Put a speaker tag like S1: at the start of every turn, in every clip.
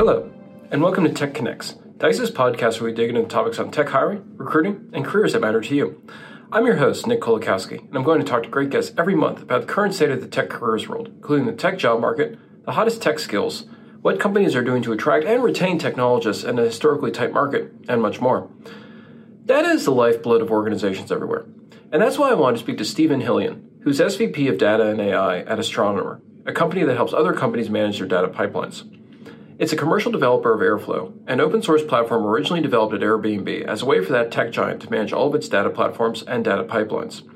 S1: Hello, and welcome to Tech Connects, Dice's podcast where we dig into the topics on tech hiring, recruiting, and careers that matter to you. I'm your host, Nick Kolakowski, and I'm going to talk to great guests every month about the current state of the tech careers world, including the tech job market, the hottest tech skills, what companies are doing to attract and retain technologists in a historically tight market, and much more. Data is the lifeblood of organizations everywhere, and that's why I wanted to speak to Steven Hillion, who's SVP of Data and AI at Astronomer, a company that helps other companies manage their data pipelines. It's a commercial developer of Airflow, an open source platform originally developed at Airbnb as a way for that tech giant to manage all of its data platforms and data pipelines.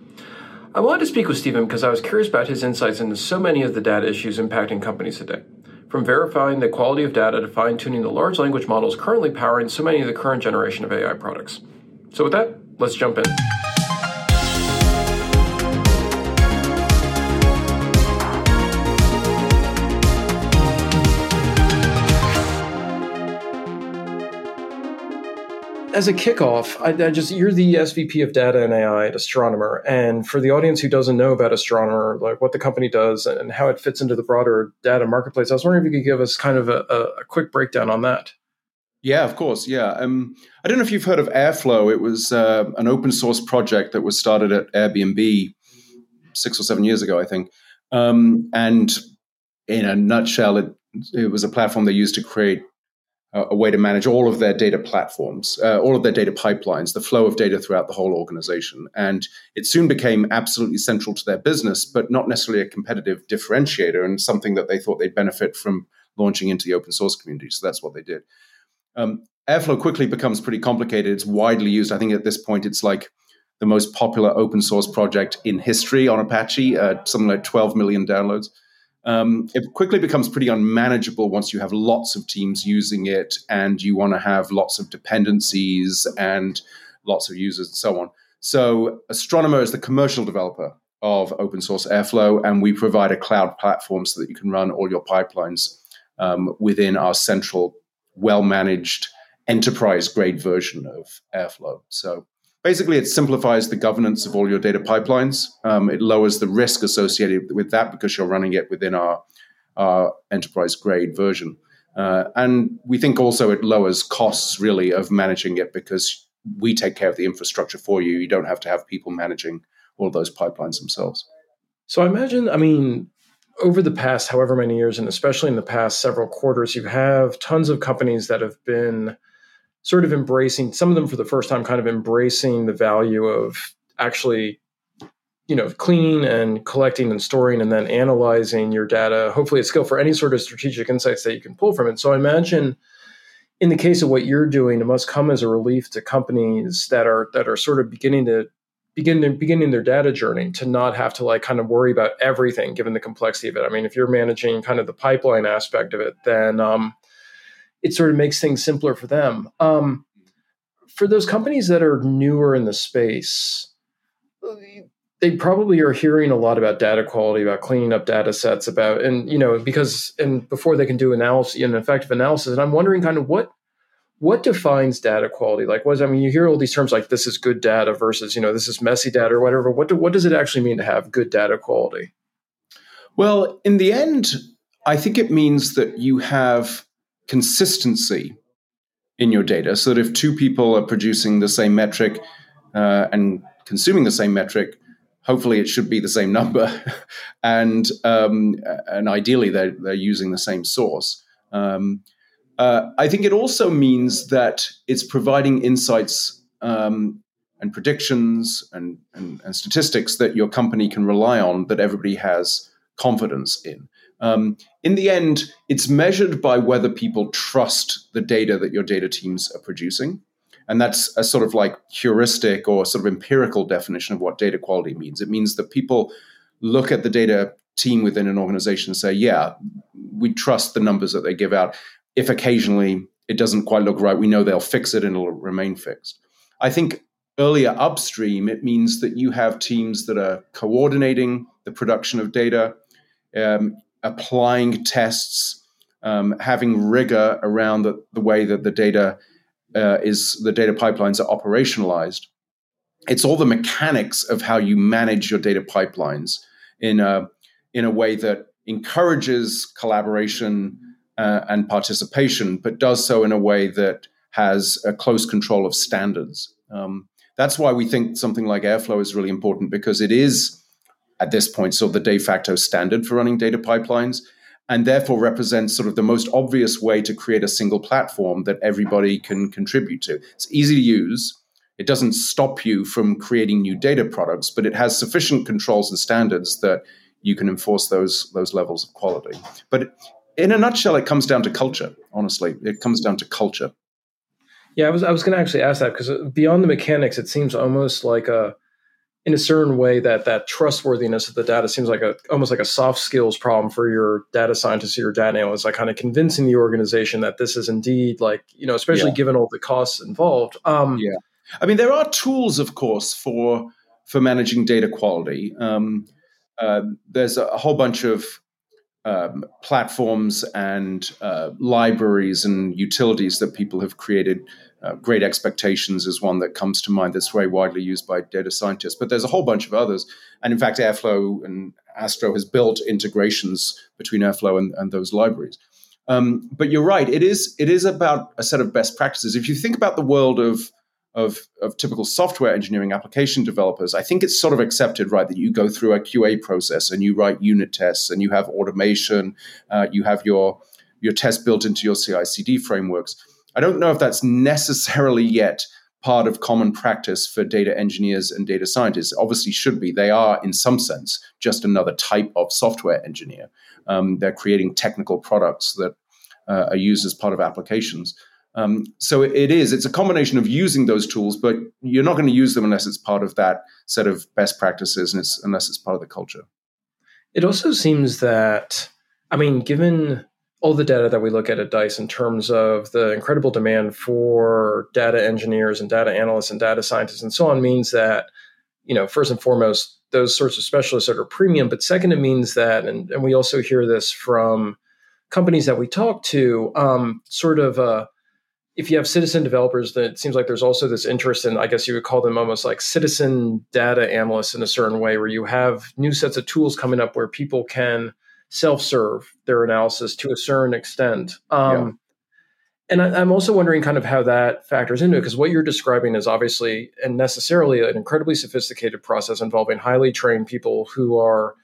S1: I wanted to speak with Steven because I was curious about his insights into so many of the data issues impacting companies today. From verifying the quality of data to fine tuning the large language models currently powering so many of the current generation of AI products. So, with that, let's jump in. As a kickoff, I, I, just you're the SVP of Data and AI at Astronomer, and for the audience who doesn't know about Astronomer, like what the company does and how it fits into the broader data marketplace, I was wondering if you could give us kind of a, a quick breakdown on that.
S2: Yeah, of course. Yeah, um, I don't know if you've heard of Airflow. It was uh, an open source project that was started at Airbnb six or seven years ago, I think. Um, and in a nutshell, it it was a platform they used to create a way to manage all of their data platforms, uh, all of their data pipelines, the flow of data throughout the whole organization. And it soon became absolutely central to their business, but not necessarily a competitive differentiator and something that they thought they'd benefit from launching into the open source community. So that's what they did. Um, Airflow quickly becomes pretty complicated. It's widely used. I think at this point, it's like the most popular open source project in history on Apache, uh, something like 12 million downloads um, it quickly becomes pretty unmanageable once you have lots of teams using it and you want to have lots of dependencies and lots of users and so on. So, Astronomer is the commercial developer of open source Airflow, and we provide a cloud platform so that you can run all your pipelines um, within our central, well managed, enterprise grade version of Airflow. So, basically it simplifies the governance of all your data pipelines. Um, it lowers the risk associated with that because you're running it within our, our enterprise grade version. Uh, and we think also it lowers costs really of managing it because we take care of the infrastructure for you. You don't have to have people managing all those pipelines themselves.
S1: So I imagine, I mean, over the past however many years, and especially in the past several quarters, you have tons of companies that have been sort of embracing some of them for the first time kind of embracing the value of actually you know cleaning and collecting and storing and then analyzing your data. Hopefully a skill for any sort of strategic insights that you can pull from it. So i imagine in the case of what you're doing it must come as a relief to companies that are that are sort of beginning to begin to, beginning their data journey to not have to like kind of worry about everything given the complexity of it. I mean if you're managing kind of the pipeline aspect of it then um, it sort of makes things simpler for them. Um, for those companies that are newer in the space, they probably are hearing a lot about data quality, about cleaning up data sets, about and you know because and before they can do analysis, an effective analysis. And I'm wondering kind of what what defines data quality? Like, what I mean, you hear all these terms like this is good data versus you know this is messy data or whatever. What do, what does it actually mean to have good data quality?
S2: Well, in the end, I think it means that you have consistency in your data so that if two people are producing the same metric uh, and consuming the same metric, hopefully it should be the same number, and um, and ideally they're they're using the same source. Um, uh, I think it also means that it's providing insights um, and predictions and, and, and statistics that your company can rely on that everybody has confidence in. Um, in the end, it's measured by whether people trust the data that your data teams are producing. And that's a sort of like heuristic or sort of empirical definition of what data quality means. It means that people look at the data team within an organization and say, yeah, we trust the numbers that they give out. If occasionally it doesn't quite look right, we know they'll fix it and it'll remain fixed. I think earlier upstream, it means that you have teams that are coordinating the production of data. Um, applying tests, um, having rigor around the, the, way that the data uh, is, the data pipelines are operationalized. It's all the mechanics of how you manage your data pipelines in a, in a way that encourages collaboration, uh, and participation, but does so in a way that has a close control of standards. Um, that's why we think something like Airflow is really important because it is, at this point, sort of the de facto standard for running data pipelines and therefore represents sort of the most obvious way to create a single platform that everybody can contribute to. It's easy to use. It doesn't stop you from creating new data products, but it has sufficient controls and standards that you can enforce those those levels of quality. But in a nutshell, it comes down to culture. Honestly, it comes down to culture.
S1: Yeah, I was I was going to actually ask that because uh, beyond the mechanics, it seems almost like a in a certain way that that trustworthiness of the data seems like a almost like a soft skills problem for your data scientists or your data analysts like kind of convincing the organization that this is indeed like you know especially yeah. given all the costs involved.
S2: Um, yeah. I mean there are tools of course for for managing data quality. Um, uh, there's a, a, whole bunch of um, platforms and uh, libraries and utilities that people have created uh, Great Expectations is one that comes to mind that's very widely used by data scientists, but there's a whole bunch of others. And in fact, Airflow and Astro has built integrations between Airflow and, and those libraries. Um, but you're right; it is it is about a set of best practices. If you think about the world of of, of typical software engineering application developers, I think it's sort of accepted, right, that you go through a QA process and you write unit tests and you have automation, uh, you have your your tests built into your CI/CD frameworks. I don't know if that's necessarily yet part of common practice for data engineers and data scientists. Obviously, should be. They are, in some sense, just another type of software engineer. Um, they're creating technical products that uh, are used as part of applications. Um, so it is. It's a combination of using those tools, but you're not going to use them unless it's part of that set of best practices and it's, unless it's part of the culture.
S1: It also seems that, I mean, given all the data that we look at at Dice in terms of the incredible demand for data engineers and data analysts and data scientists and so on means that, you know, first and foremost, those sorts of specialists are premium. But second, it means that, and, and we also hear this from companies that we talk to, um, sort of, uh, if you have citizen developers, then it seems like there's also this interest in, I guess you would call them almost like citizen data analysts in a certain way, where you have new sets of tools coming up where people can self-serve their analysis to a certain extent. Um, yeah. And I, am also wondering kind of how that factors into it, because what you're describing is obviously and necessarily an incredibly sophisticated process involving highly trained people who are,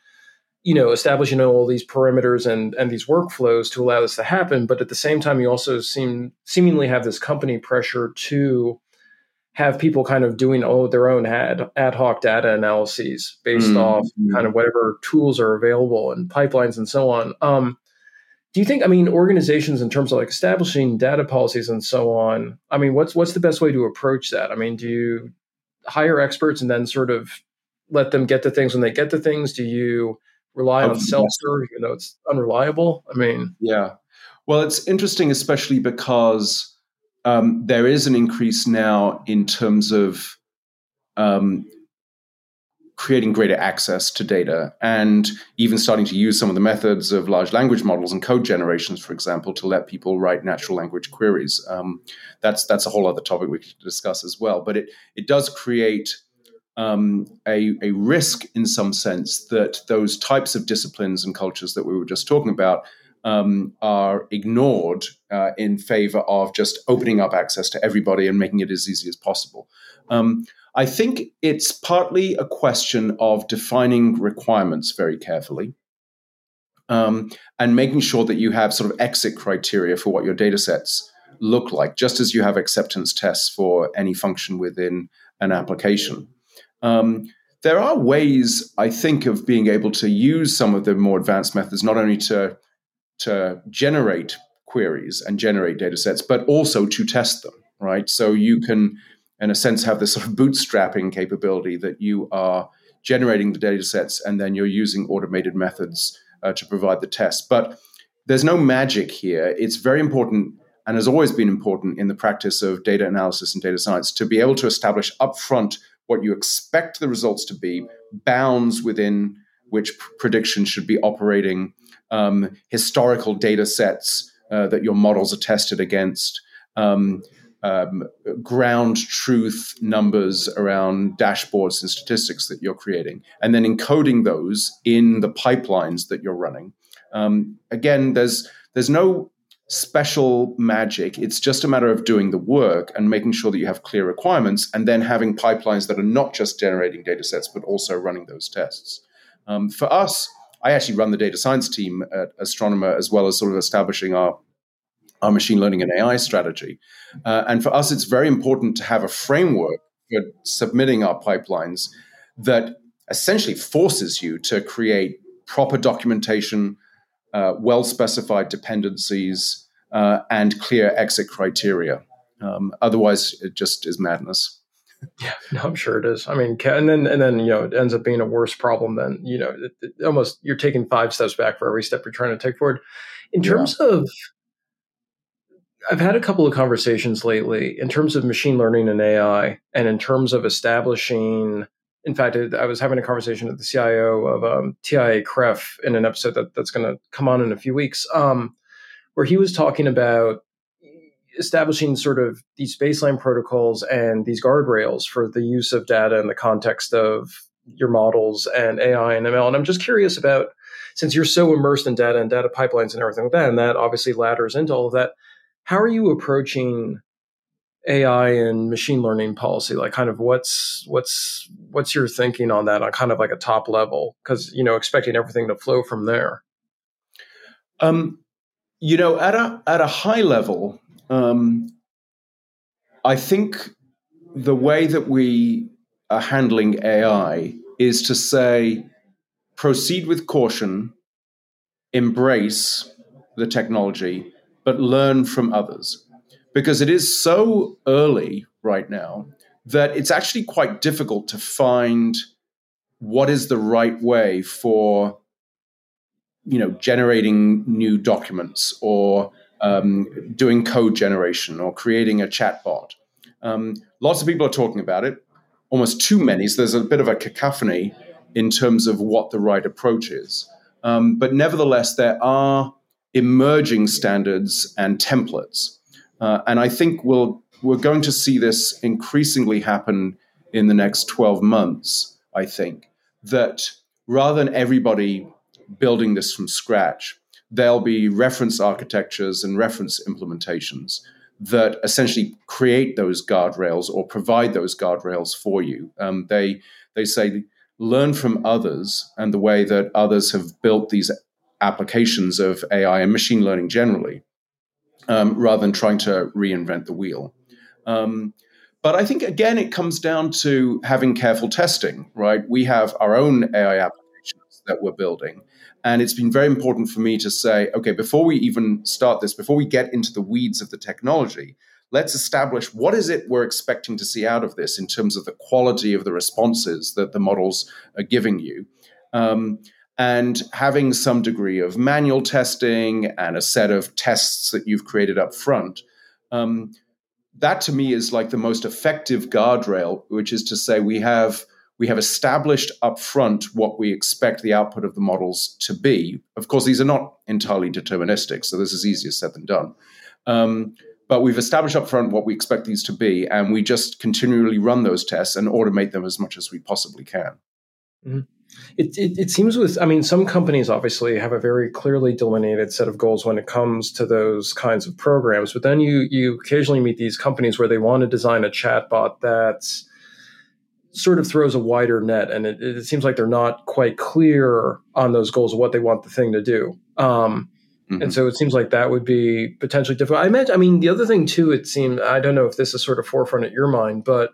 S1: you know, establishing all these perimeters and and these workflows to allow this to happen. But at the same time, you also seem seemingly have this company pressure to have people kind of doing oh, their own ad, ad hoc data analyses based mm-hmm. off kind of whatever tools are available and pipelines and so on. Um, do you think? I mean, organizations in terms of like establishing data policies and so on. I mean, what's what's the best way to approach that? I mean, do you hire experts and then sort of let them get to things when they get to things? Do you rely on self serve even though it's unreliable? I mean,
S2: yeah. Well, it's interesting, especially because um, there is an increase now in terms of um, creating greater access to data and even starting to use some of the methods of large language models and code generations, for example, to let people write natural language queries. Um, that's that's a whole other topic we could discuss as well. But it it does create um, a, a risk in some sense that those types of disciplines and cultures that we were just talking about um, are ignored uh, in favor of just opening up access to everybody and making it as easy as possible. Um, I think it's partly a question of defining requirements very carefully. Um, and making sure that you have sort of exit criteria for what your data sets look like, just as you have acceptance tests for any function within an application. Um, there are ways, I think, of being able to use some of the more advanced methods, not only to to generate queries and generate data sets, but also to test them, right? So you can, in a sense, have this sort of bootstrapping capability that you are generating the data sets and then you're using automated methods uh, to provide the test. But there's no magic here. It's very important and has always been important in the practice of data analysis and data science to be able to establish upfront what you expect the results to be, bounds within which prediction should be operating, um, historical data sets uh, that your models are tested against, um, um, ground truth numbers around dashboards and statistics that you're creating, and then encoding those in the pipelines that you're running. Um, again, there's there's no special magic. It's just a matter of doing the work and making sure that you have clear requirements and then having pipelines that are not just generating data sets, but also running those tests. Um, for us, I actually run the data science team at Astronomer as well as sort of establishing our our machine learning and AI strategy. Uh, and for us, it's very important to have a framework for submitting our pipelines that essentially forces you to create proper documentation, uh, well specified dependencies, uh, and clear exit criteria. Um, otherwise, it just is madness.
S1: Yeah, no, I'm sure it is. I mean, and then and then you know it ends up being a worse problem than you know it, it almost you're taking five steps back for every step you're trying to take forward. In terms yeah. of, I've had a couple of conversations lately in terms of machine learning and AI, and in terms of establishing. In fact, I was having a conversation with the CIO of um, TIAA-CREF in an episode that, that's going to come on in a few weeks, um, where he was talking about establishing sort of these baseline protocols and these guardrails for the use of data in the context of your models and AI and ML. And I'm just curious about since you're so immersed in data and data pipelines and everything like that, and that obviously ladders into all of that, how are you approaching AI and machine learning policy? Like kind of what's what's what's your thinking on that on kind of like a top level? Because you know, expecting everything to flow from there.
S2: Um, you know, at a at a high level, um, I think the way that we are handling AI is to say, proceed with caution, embrace the technology, but learn from others. Because it is so early right now that it's actually quite difficult to find what is the right way for you know generating new documents or um, doing code generation or creating a chatbot. Um, lots of people are talking about it, almost too many. So there's a bit of a cacophony in terms of what the right approach is. Um, but nevertheless, there are emerging standards and templates. Uh, and I think we'll, we're going to see this increasingly happen in the next 12 months, I think, that rather than everybody building this from scratch, there'll be reference architectures and reference implementations that essentially create those guardrails or provide those guardrails for you. Um, they they say learn from others and the way that others have built these applications of AI and machine learning generally, um, rather than trying to reinvent the wheel. Um, but I think again, it comes down to having careful testing, right? We have our own AI applications that we're building, and it's been very important for me to say, okay, before we even start this, before we get into the weeds of the technology, let's establish what is it we're expecting to see out of this in terms of the quality of the responses that the models are giving you. Um, and having some degree of manual testing and a set of tests that you've created up front. Um, that to me is like the most effective guardrail, which is to say, we have we have established upfront what we expect the output of the models to be. Of course, these are not entirely deterministic, so this is easier said than done. Um, but we've established upfront what we expect these to be, and we just continually run those tests and automate them as much as we possibly can.
S1: Mm-hmm. It, it, it, seems with, I mean, some companies obviously have a very clearly delineated set of goals when it comes to those kinds of programs. But then you you occasionally meet these companies where they want to design a chatbot that's sort of throws a wider net, and it, it, seems like they're not quite clear on those goals of what they want the thing to do. Um, mm-hmm. And so it seems like that would be potentially difficult. I meant, I mean, the other thing too, it seemed, I don't know if this is sort of forefront at your mind, but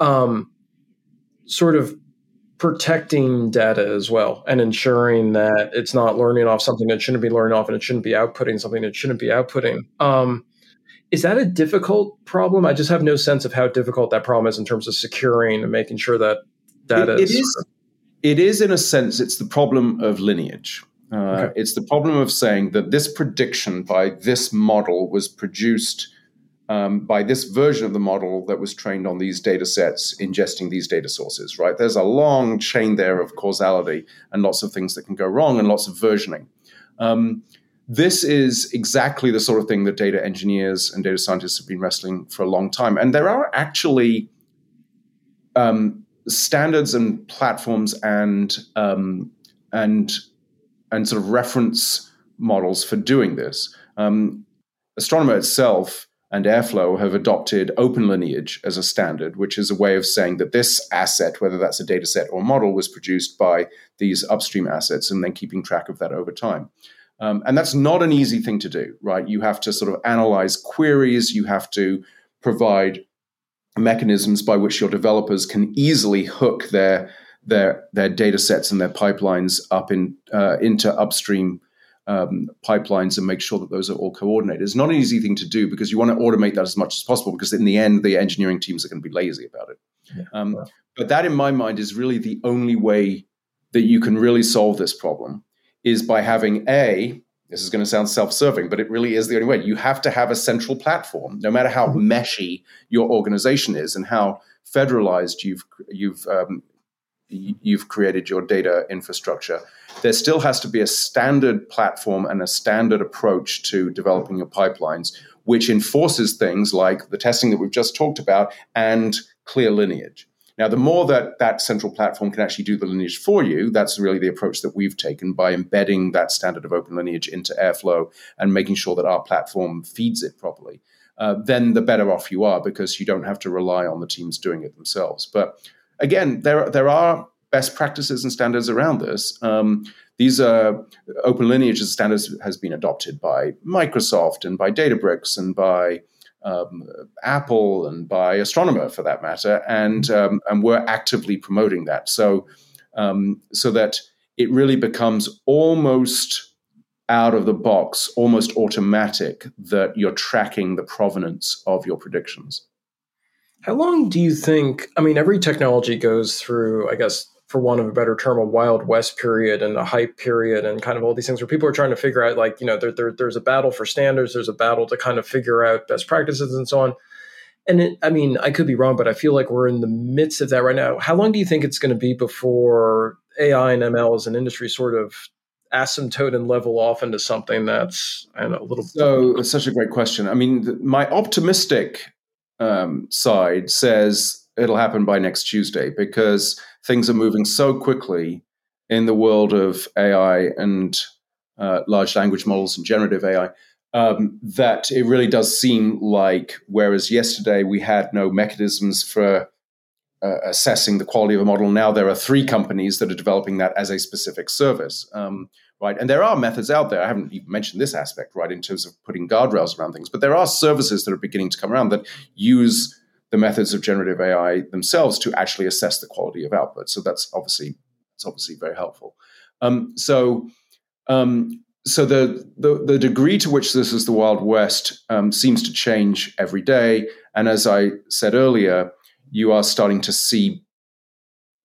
S1: um, sort of protecting data as well and ensuring that it's not learning off something that shouldn't be learning off and it shouldn't be outputting something that shouldn't be outputting. Um, is that a difficult problem? I just have no sense of how difficult that problem is in terms of securing and making sure that data
S2: it, it is. is it is, in a sense, it's the problem of lineage. Uh, okay. It's the problem of saying that this prediction by this model was produced um, by this version of the model that was trained on these data sets, ingesting these data sources, right? There's a long chain there of causality and lots of things that can go wrong and lots of versioning. Um, this is exactly the sort of thing that data engineers and data scientists have been wrestling for a long time. And there are actually um, standards and platforms and um, and and sort of reference models for doing this. Um, Astronomer itself and Airflow have adopted open lineage as a standard, which is a way of saying that this asset, whether that's a data set or model, was produced by these upstream assets and then keeping track of that over time. Um, and that's not an easy thing to do, right? You have to sort of analyze queries, you have to provide mechanisms by which your developers can easily hook their their their data sets and their pipelines up in uh, into upstream um, pipelines and make sure that those are all coordinated. It's not an easy thing to do because you want to automate that as much as possible because in the end, the engineering teams are going to be lazy about it. Yeah. Um, but that, in my mind, is really the only way that you can really solve this problem is by having a this is going to sound self-serving but it really is the only way you have to have a central platform no matter how mm-hmm. meshy your organization is and how federalized you've you've um, you've created your data infrastructure there still has to be a standard platform and a standard approach to developing your pipelines, which enforces things like the testing that we've just talked about and clear lineage. Now, the more that that central platform can actually do the lineage for you, that's really the approach that we've taken by embedding that standard of open lineage into Airflow and making sure that our platform feeds it properly. Uh, then the better off you are because you don't have to rely on the teams doing it themselves. But again, there there are best practices and standards around this. Um, these are open lineage standards has been adopted by Microsoft and by Databricks and by um, Apple and by Astronomer for that matter, and um, and we're actively promoting that. So um, so that it really becomes almost out of the box, almost automatic that you're tracking the provenance of your predictions.
S1: How long do you think? I mean, every technology goes through, I guess, for want of a better term, a wild west period and a hype period and kind of all these things where people are trying to figure out, like, you know, there, there, there's a battle for standards, there's a battle to kind of figure out best practices and so on. And it, I mean, I could be wrong, but I feel like we're in the midst of that right now. How long do you think it's going to be before AI and ML as an industry sort of asymptote and level off into something that's a little?
S2: So it's such a great question. I mean, my optimistic um, side says it'll happen by next Tuesday because things are moving so quickly in the world of AI and uh, large language models and generative AI um, that it really does seem like, whereas yesterday we had no mechanisms for uh, assessing the quality of a model, now there are three companies that are developing that as a specific service. Um, right? And there are methods out there. I haven't even mentioned this aspect, right, in terms of putting guardrails around things, but there are services that are beginning to come around that use the methods of generative AI themselves to actually assess the quality of output. So that's obviously it's obviously very helpful. Um, so um, so the, the, the degree to which this is the Wild West um, seems to change every day. And as I said earlier, you are starting to see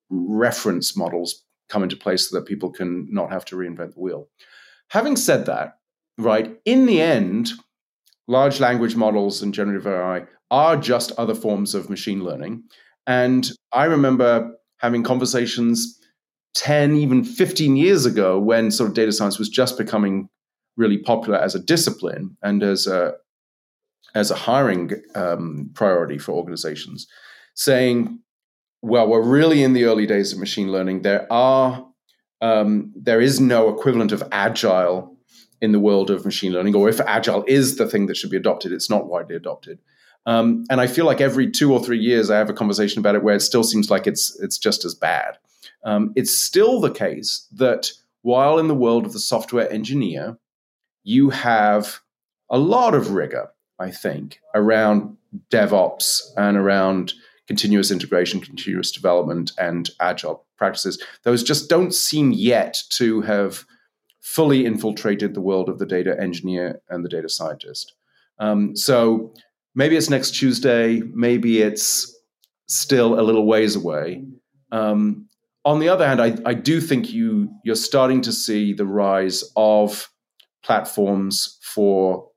S2: reference models come into place so that people can not have to reinvent the wheel. Having said that, right, in the end, large language models and generative AI are just other forms of machine learning. And I remember having conversations 10, even 15 years ago when sort of data science was just becoming really popular as a discipline and as a, as a hiring um, priority for organizations, saying, well, we're really in the early days of machine learning. There are um, there is no equivalent of agile in the world of machine learning, or if agile is the thing that should be adopted, it's not widely adopted. Um, and I feel like every two or three years I have a conversation about it where it still seems like it's it's just as bad. Um, it's still the case that while in the world of the software engineer, you have a lot of rigor, I think, around DevOps and around continuous integration, continuous development, and agile practices. Those just don't seem yet to have fully infiltrated the world of the data engineer and the data scientist. Um, so maybe it's next Tuesday, maybe it's still a little ways away. Um, on the other hand, I, I do think you you're starting to see the rise of platforms for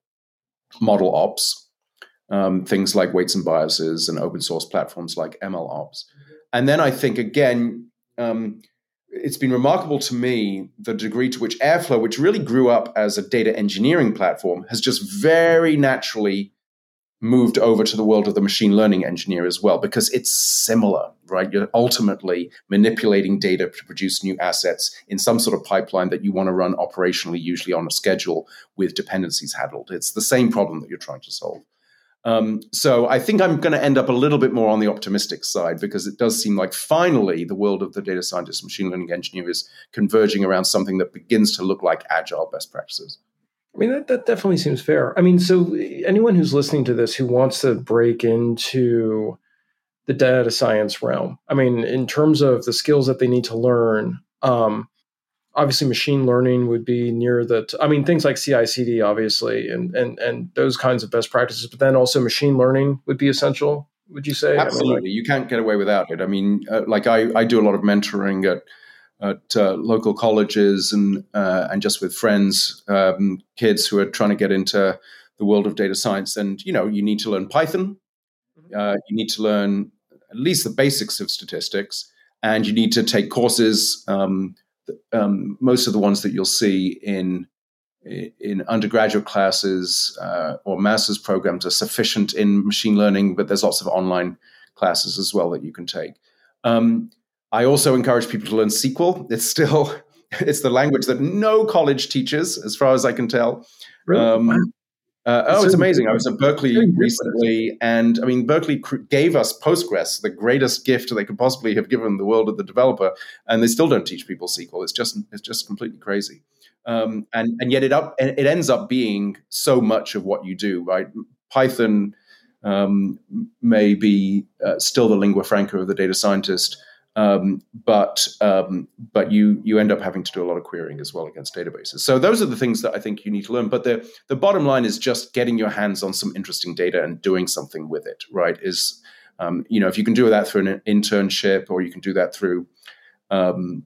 S2: model ops, um, things like weights and biases, and open source platforms like ML ops. And then I think again, um, it's been remarkable to me the degree to which Airflow, which really grew up as a data engineering platform, has just very naturally moved over to the world of the machine learning engineer as well, because it's similar, right? You're ultimately manipulating data to produce new assets in some sort of pipeline that you want to run operationally, usually on a schedule with dependencies handled. It's the same problem that you're trying to solve. Um, so I think I'm going to end up a little bit more on the optimistic side because it does seem like finally the world of the data scientist, machine learning engineer is converging around something that begins to look like agile best practices.
S1: I mean, that, that definitely seems fair. I mean, so anyone who's listening to this who wants to break into the data science realm, I mean, in terms of the skills that they need to learn, um, obviously machine learning would be near the, t- I mean, things like CI CD, obviously, and, and, and those kinds of best practices, but then also machine learning would be essential, would you say?
S2: Absolutely.
S1: I mean, like,
S2: you can't get away without it. I mean, uh, like I, I do a lot of mentoring at, at uh, local colleges and uh, and just with friends, um, kids who are trying to get into the world of data science. And you know, you need to learn Python. Mm-hmm. Uh, you need to learn at least the basics of statistics, and you need to take courses. Um, um, most of the ones that you'll see in in undergraduate classes uh, or master's programs are sufficient in machine learning, but there's lots of online classes as well that you can take. Um, I also encourage people to learn SQL. It's still it's the language that no college teaches, as far as I can tell.
S1: Really? Um, wow.
S2: uh, oh, it's amazing! I was at Berkeley recently, and I mean, Berkeley cr- gave us Postgres, the greatest gift they could possibly have given the world of the developer, and they still don't teach people SQL. It's just it's just completely crazy. Um, and and yet it up it ends up being so much of what you do, right? Python um, may be uh, still the lingua franca of the data scientist, um, but um, but you you end up having to do a lot of querying as well against databases. So those are the things that I think you need to learn. But the the bottom line is just getting your hands on some interesting data and doing something with it. Right? Is um, you know if you can do that through an internship or you can do that through um,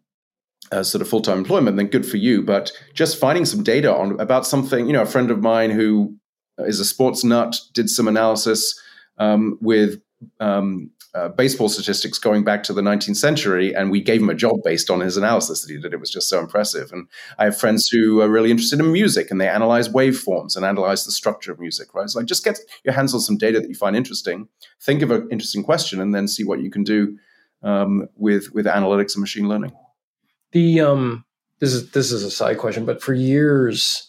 S2: sort of full time employment, then good for you. But just finding some data on about something. You know, a friend of mine who is a sports nut did some analysis um, with um, uh, baseball statistics going back to the 19th century, and we gave him a job based on his analysis that he did. It was just so impressive. And I have friends who are really interested in music, and they analyze waveforms and analyze the structure of music. Right? So, like just get your hands on some data that you find interesting, think of an interesting question, and then see what you can do um, with with analytics and machine learning.
S1: The um, this is this is a side question, but for years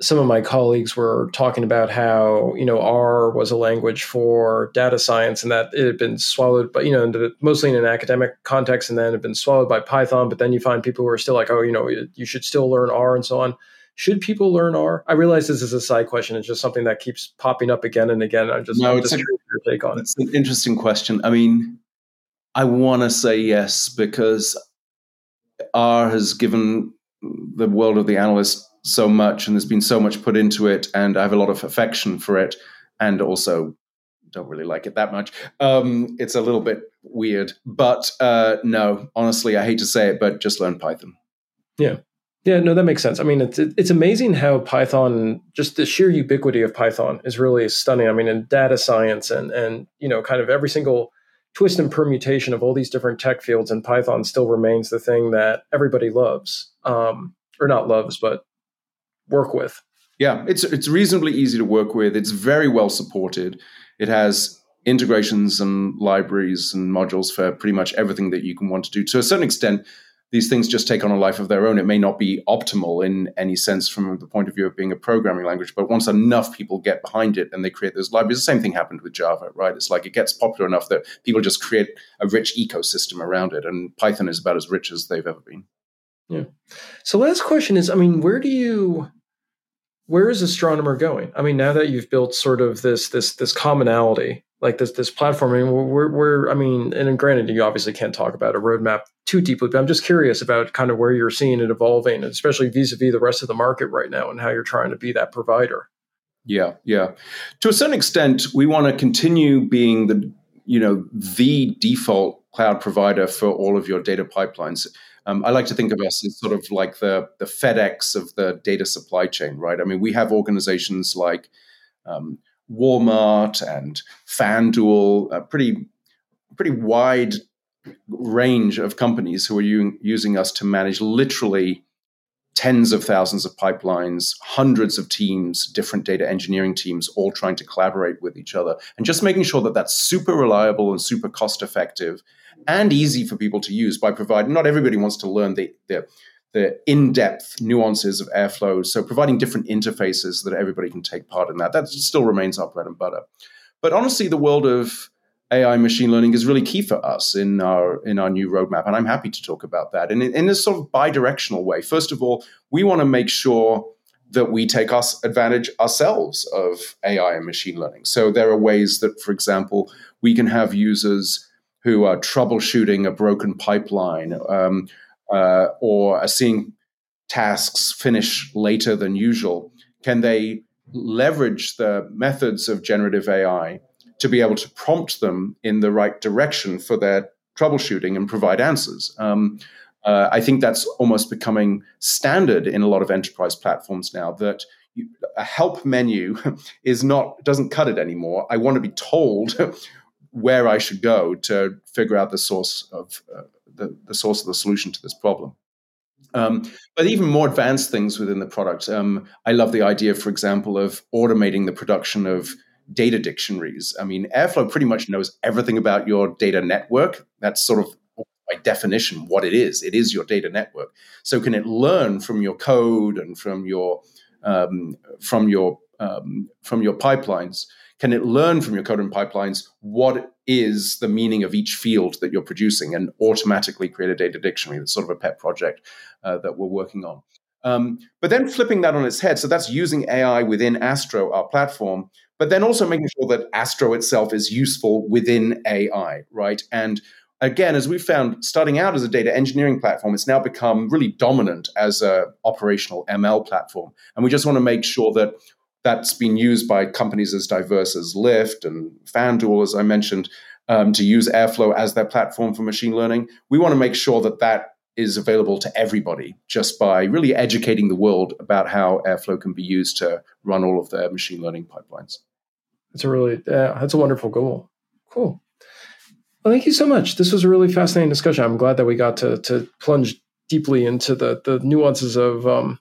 S1: some of my colleagues were talking about how you know R was a language for data science and that it had been swallowed, but you know, mostly in an academic context, and then had been swallowed by Python. But then you find people who are still like, oh, you know, you should still learn R and so on. Should people learn R? I realize this is a side question. It's just something that keeps popping up again and again. I'm just, no, I'm just a, your take on
S2: it's it. It's an interesting question. I mean, I want to say yes because R has given the world of the analyst so much and there's been so much put into it and I have a lot of affection for it and also don't really like it that much. Um, it's a little bit weird, but uh, no, honestly, I hate to say it, but just learn Python.
S1: Yeah. Yeah, no, that makes sense. I mean, it's it's amazing how Python, just the sheer ubiquity of Python, is really stunning. I mean, in data science and and you know, kind of every single twist and permutation of all these different tech fields, and Python still remains the thing that everybody loves, um, or not loves, but work with.
S2: Yeah, it's it's reasonably easy to work with. It's very well supported. It has integrations and libraries and modules for pretty much everything that you can want to do. To a certain extent, these things just take on a life of their own. It may not be optimal in any sense from the point of view of being a programming language, but once enough people get behind it and they create those libraries, the same thing happened with Java, right? It's like it gets popular enough that people just create a rich ecosystem around it, and Python is about as rich as they've ever been.
S1: Yeah. So last question is, I mean, where do you where is astronomer going? I mean, now that you've built sort of this this this commonality, like this this platform, I mean, where where I mean, and granted, you obviously can't talk about a roadmap too deeply, but I'm just curious about kind of where you're seeing it evolving, especially vis-a-vis the rest of the market right now, and how you're trying to be that provider.
S2: Yeah, yeah. To a certain extent, we want to continue being the you know the default cloud provider for all of your data pipelines. Um, I like to think of us as sort of like the the FedEx of the data supply chain, right? I mean, we have organizations like um, Walmart and FanDuel, a pretty pretty wide range of companies who are u- using us to manage literally tens of thousands of pipelines, hundreds of teams, different data engineering teams, all trying to collaborate with each other, and just making sure that that's super reliable and super cost effective and easy for people to use by providing. Not everybody wants to learn the, the the in-depth nuances of airflow. So providing different interfaces that everybody can take part in that. That still remains our bread and butter. But honestly, the world of AI machine learning is really key for us in our in our new roadmap, and I'm happy to talk about that in, in this sort of bi-directional way. First of all, we want to make sure that we take us advantage ourselves of AI and machine learning. So there are ways that, for example, we can have users who are troubleshooting a broken pipeline um, uh, or are seeing tasks finish later than usual. Can they leverage the methods of generative AI to be able to prompt them in the right direction for their troubleshooting and provide answers. Um, uh, I think that's almost becoming standard in a lot of enterprise platforms now. That you, a help menu is not doesn't cut it anymore. I want to be told where I should go to figure out the source of uh, the, the source of the solution to this problem. Um, but even more advanced things within the product. Um, I love the idea, for example, of automating the production of data dictionaries. I mean, Airflow pretty much knows everything about your data network. That's sort of by definition what it is. It is your data network. So can it learn from your code and from your um, from your um, from your pipelines? Can it learn from your code and pipelines what is the meaning of each field that you're producing and automatically create a data dictionary? That's sort of a pet project uh, that we're working on. Um, but then flipping that on its head, so that's using AI within Astro, our platform, but then also making sure that Astro itself is useful within AI, right? And again, as we found, starting out as a data engineering platform, it's now become really dominant as a operational ML platform. And we just want to make sure that that's been used by companies as diverse as Lyft and FanDuel, as I mentioned, um, to use Airflow as their platform for machine learning. We want to make sure that that is available to everybody just by really educating the world about how Airflow can be used to run all of their machine learning pipelines.
S1: That's a really uh, that's a wonderful goal. Cool. Well, thank you so much. This was a really fascinating discussion. I'm glad that we got to to plunge deeply into the the nuances of um,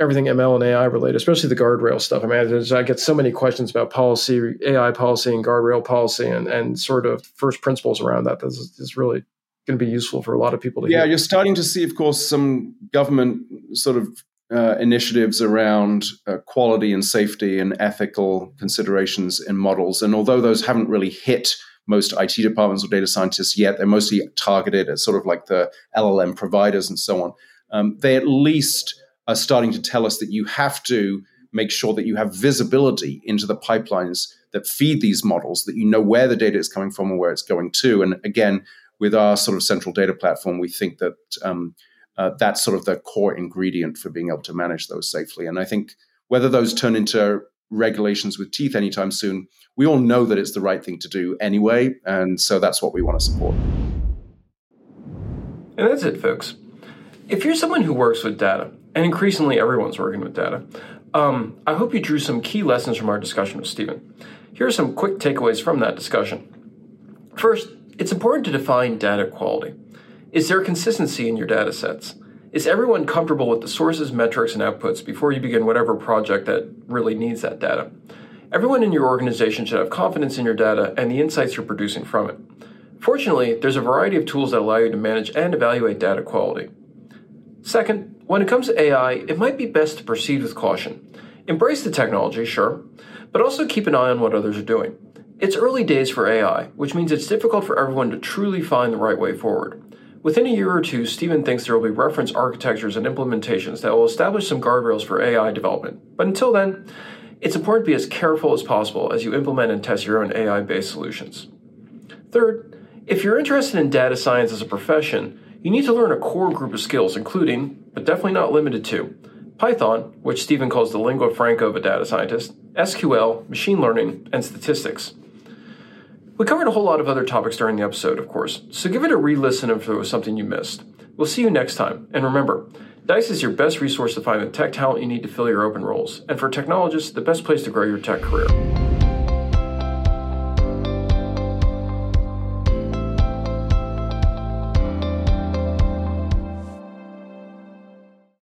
S1: everything ML and AI related, especially the guardrail stuff. I mean, I get so many questions about policy, AI policy, and guardrail policy, and and sort of first principles around that. This is, is really going to be useful for a lot of people to
S2: yeah,
S1: hear.
S2: you're starting to see, of course, some government sort of uh, initiatives around uh, quality and safety and ethical considerations in models. And although those haven't really hit most IT departments or data scientists yet, they're mostly targeted at sort of like the LLM providers and so on. Um, they at least are starting to tell us that you have to make sure that you have visibility into the pipelines that feed these models, that you know where the data is coming from and where it's going to. And again, with our sort of central data platform, we think that um, uh, that's sort of the core ingredient for being able to manage those safely. And I think whether those turn into regulations with teeth anytime soon, we all know that it's the right thing to do anyway. And so that's what we want to support.
S1: And that's it, folks. If you're someone who works with data, and increasingly everyone's working with data, um, I hope you drew some key lessons from our discussion with Steven. Here are some quick takeaways from that discussion. First, it's important to define data quality. Is there consistency in your data sets? Is everyone comfortable with the sources, metrics, and outputs before you begin whatever project that really needs that data? Everyone in your organization should have confidence in your data and the insights you're producing from it. Fortunately, there's a variety of tools that allow you to manage and evaluate data quality. Second, when it comes to AI, it might be best to proceed with caution. Embrace the technology, sure, but also keep an eye on what others are doing. It's early days for AI, which means it's difficult for everyone to truly find the right way forward. Within a year or two, Steven thinks there will be reference architectures and implementations that will establish some guardrails for AI development. But until then, it's important to be as careful as possible as you implement and test your own AI based solutions. Third, if you're interested in data science as a profession, you need to learn a core group of skills, including, but definitely not limited to, Python, which Steven calls the lingua franca of a data scientist, SQL, machine learning, and statistics. We covered a whole lot of other topics during the episode, of course, so give it a re listen if there was something you missed. We'll see you next time, and remember, Dice is your best resource to find the tech talent you need to fill your open roles, and for technologists, the best place to grow your tech career.